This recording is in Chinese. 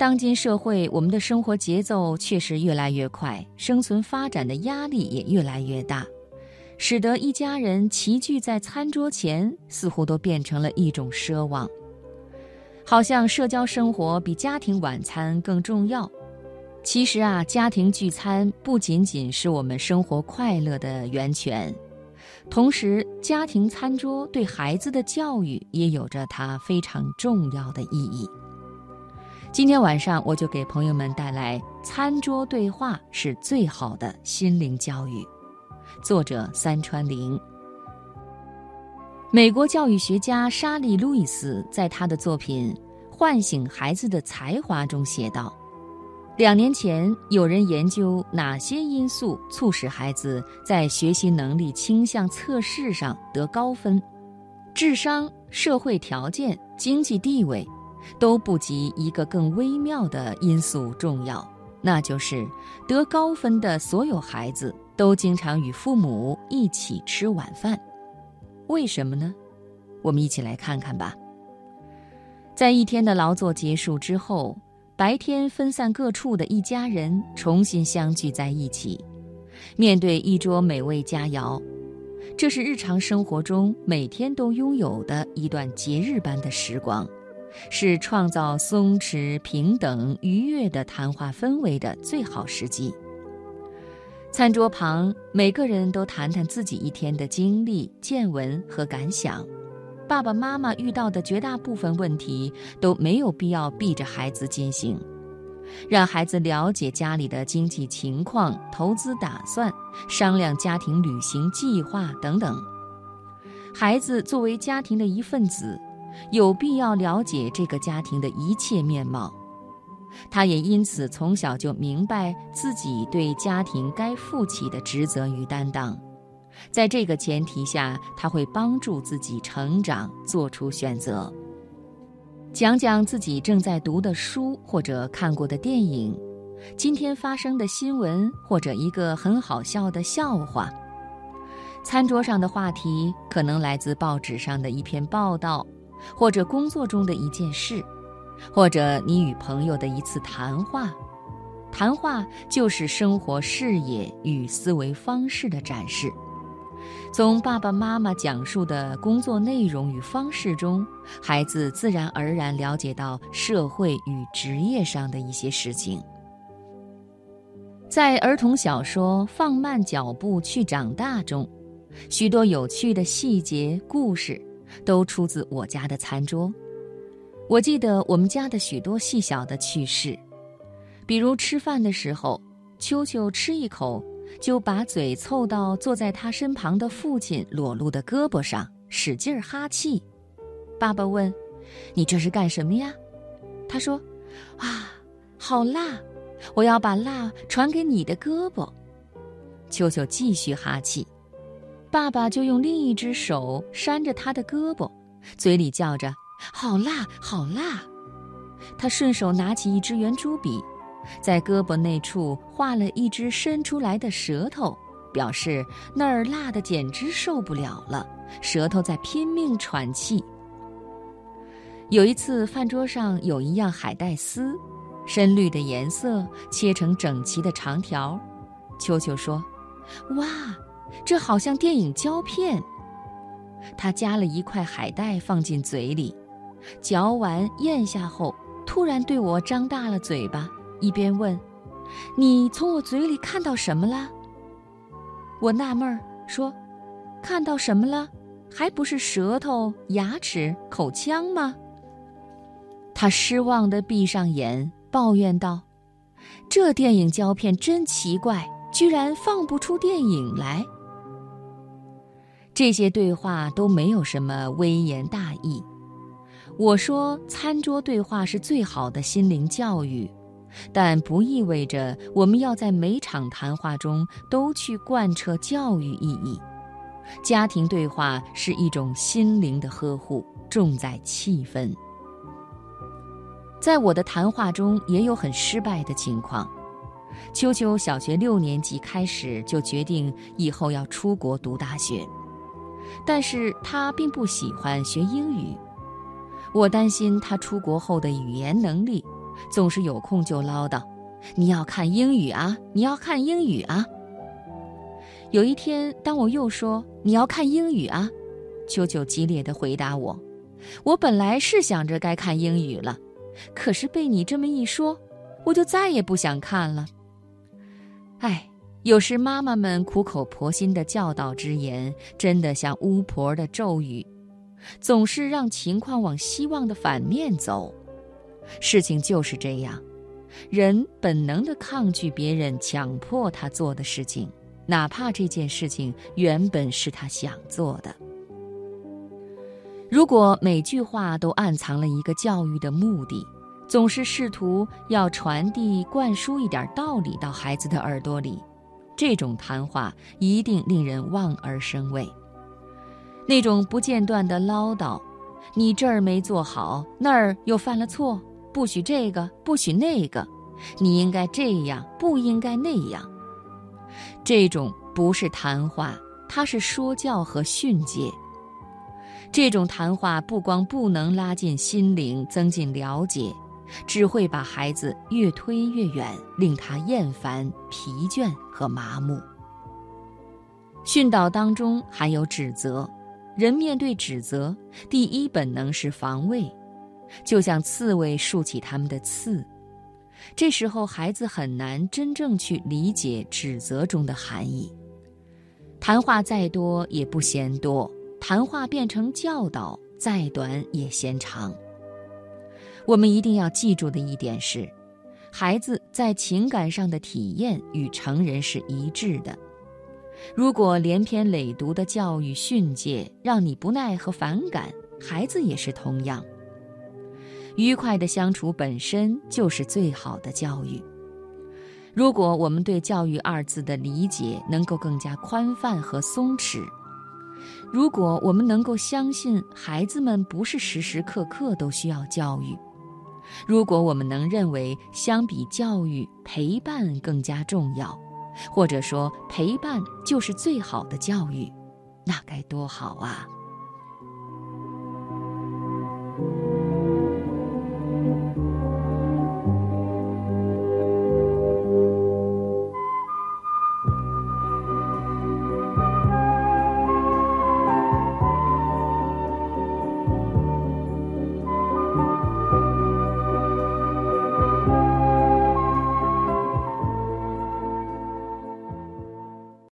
当今社会，我们的生活节奏确实越来越快，生存发展的压力也越来越大，使得一家人齐聚在餐桌前，似乎都变成了一种奢望。好像社交生活比家庭晚餐更重要。其实啊，家庭聚餐不仅仅是我们生活快乐的源泉，同时，家庭餐桌对孩子的教育也有着它非常重要的意义。今天晚上，我就给朋友们带来《餐桌对话是最好的心灵教育》，作者三川玲。美国教育学家莎莉·路易斯在他的作品《唤醒孩子的才华》中写道。两年前，有人研究哪些因素促使孩子在学习能力倾向测试上得高分，智商、社会条件、经济地位，都不及一个更微妙的因素重要，那就是得高分的所有孩子都经常与父母一起吃晚饭。为什么呢？我们一起来看看吧。在一天的劳作结束之后。白天分散各处的一家人重新相聚在一起，面对一桌美味佳肴，这是日常生活中每天都拥有的一段节日般的时光，是创造松弛、平等、愉悦的谈话氛围的最好时机。餐桌旁，每个人都谈谈自己一天的经历、见闻和感想。爸爸妈妈遇到的绝大部分问题都没有必要避着孩子进行，让孩子了解家里的经济情况、投资打算，商量家庭旅行计划等等。孩子作为家庭的一份子，有必要了解这个家庭的一切面貌，他也因此从小就明白自己对家庭该负起的职责与担当。在这个前提下，他会帮助自己成长，做出选择。讲讲自己正在读的书或者看过的电影，今天发生的新闻或者一个很好笑的笑话。餐桌上的话题可能来自报纸上的一篇报道，或者工作中的一件事，或者你与朋友的一次谈话。谈话就是生活视野与思维方式的展示。从爸爸妈妈讲述的工作内容与方式中，孩子自然而然了解到社会与职业上的一些事情。在儿童小说《放慢脚步去长大》中，许多有趣的细节故事都出自我家的餐桌。我记得我们家的许多细小的趣事，比如吃饭的时候，秋秋吃一口。就把嘴凑到坐在他身旁的父亲裸露的胳膊上，使劲哈气。爸爸问：“你这是干什么呀？”他说：“啊，好辣！我要把辣传给你的胳膊。”秋秋继续哈气，爸爸就用另一只手扇着他的胳膊，嘴里叫着：“好辣，好辣！”他顺手拿起一支圆珠笔。在胳膊那处画了一只伸出来的舌头，表示那儿辣的简直受不了了，舌头在拼命喘气。有一次，饭桌上有一样海带丝，深绿的颜色，切成整齐的长条。秋秋说：“哇，这好像电影胶片。”他夹了一块海带放进嘴里，嚼完咽下后，突然对我张大了嘴巴。一边问：“你从我嘴里看到什么了？”我纳闷儿说：“看到什么了？还不是舌头、牙齿、口腔吗？”他失望地闭上眼，抱怨道：“这电影胶片真奇怪，居然放不出电影来。”这些对话都没有什么微言大义。我说：“餐桌对话是最好的心灵教育。”但不意味着我们要在每场谈话中都去贯彻教育意义。家庭对话是一种心灵的呵护，重在气氛。在我的谈话中也有很失败的情况。秋秋小学六年级开始就决定以后要出国读大学，但是他并不喜欢学英语。我担心他出国后的语言能力。总是有空就唠叨：“你要看英语啊，你要看英语啊。”有一天，当我又说：“你要看英语啊。”秋秋激烈地回答我：“我本来是想着该看英语了，可是被你这么一说，我就再也不想看了。”哎，有时妈妈们苦口婆心的教导之言，真的像巫婆的咒语，总是让情况往希望的反面走。事情就是这样，人本能的抗拒别人强迫他做的事情，哪怕这件事情原本是他想做的。如果每句话都暗藏了一个教育的目的，总是试图要传递、灌输一点道理到孩子的耳朵里，这种谈话一定令人望而生畏。那种不间断的唠叨，你这儿没做好，那儿又犯了错，不许这个，不许那个，你应该这样，不应该那样。这种不是谈话，它是说教和训诫。这种谈话不光不能拉近心灵、增进了解，只会把孩子越推越远，令他厌烦、疲倦和麻木。训导当中含有指责，人面对指责，第一本能是防卫，就像刺猬竖起他们的刺。这时候，孩子很难真正去理解指责中的含义。谈话再多，也不嫌多。谈话变成教导，再短也嫌长。我们一定要记住的一点是，孩子在情感上的体验与成人是一致的。如果连篇累牍的教育训诫让你不耐和反感，孩子也是同样。愉快的相处本身就是最好的教育。如果我们对“教育”二字的理解能够更加宽泛和松弛。如果我们能够相信孩子们不是时时刻刻都需要教育，如果我们能认为相比教育，陪伴更加重要，或者说陪伴就是最好的教育，那该多好啊！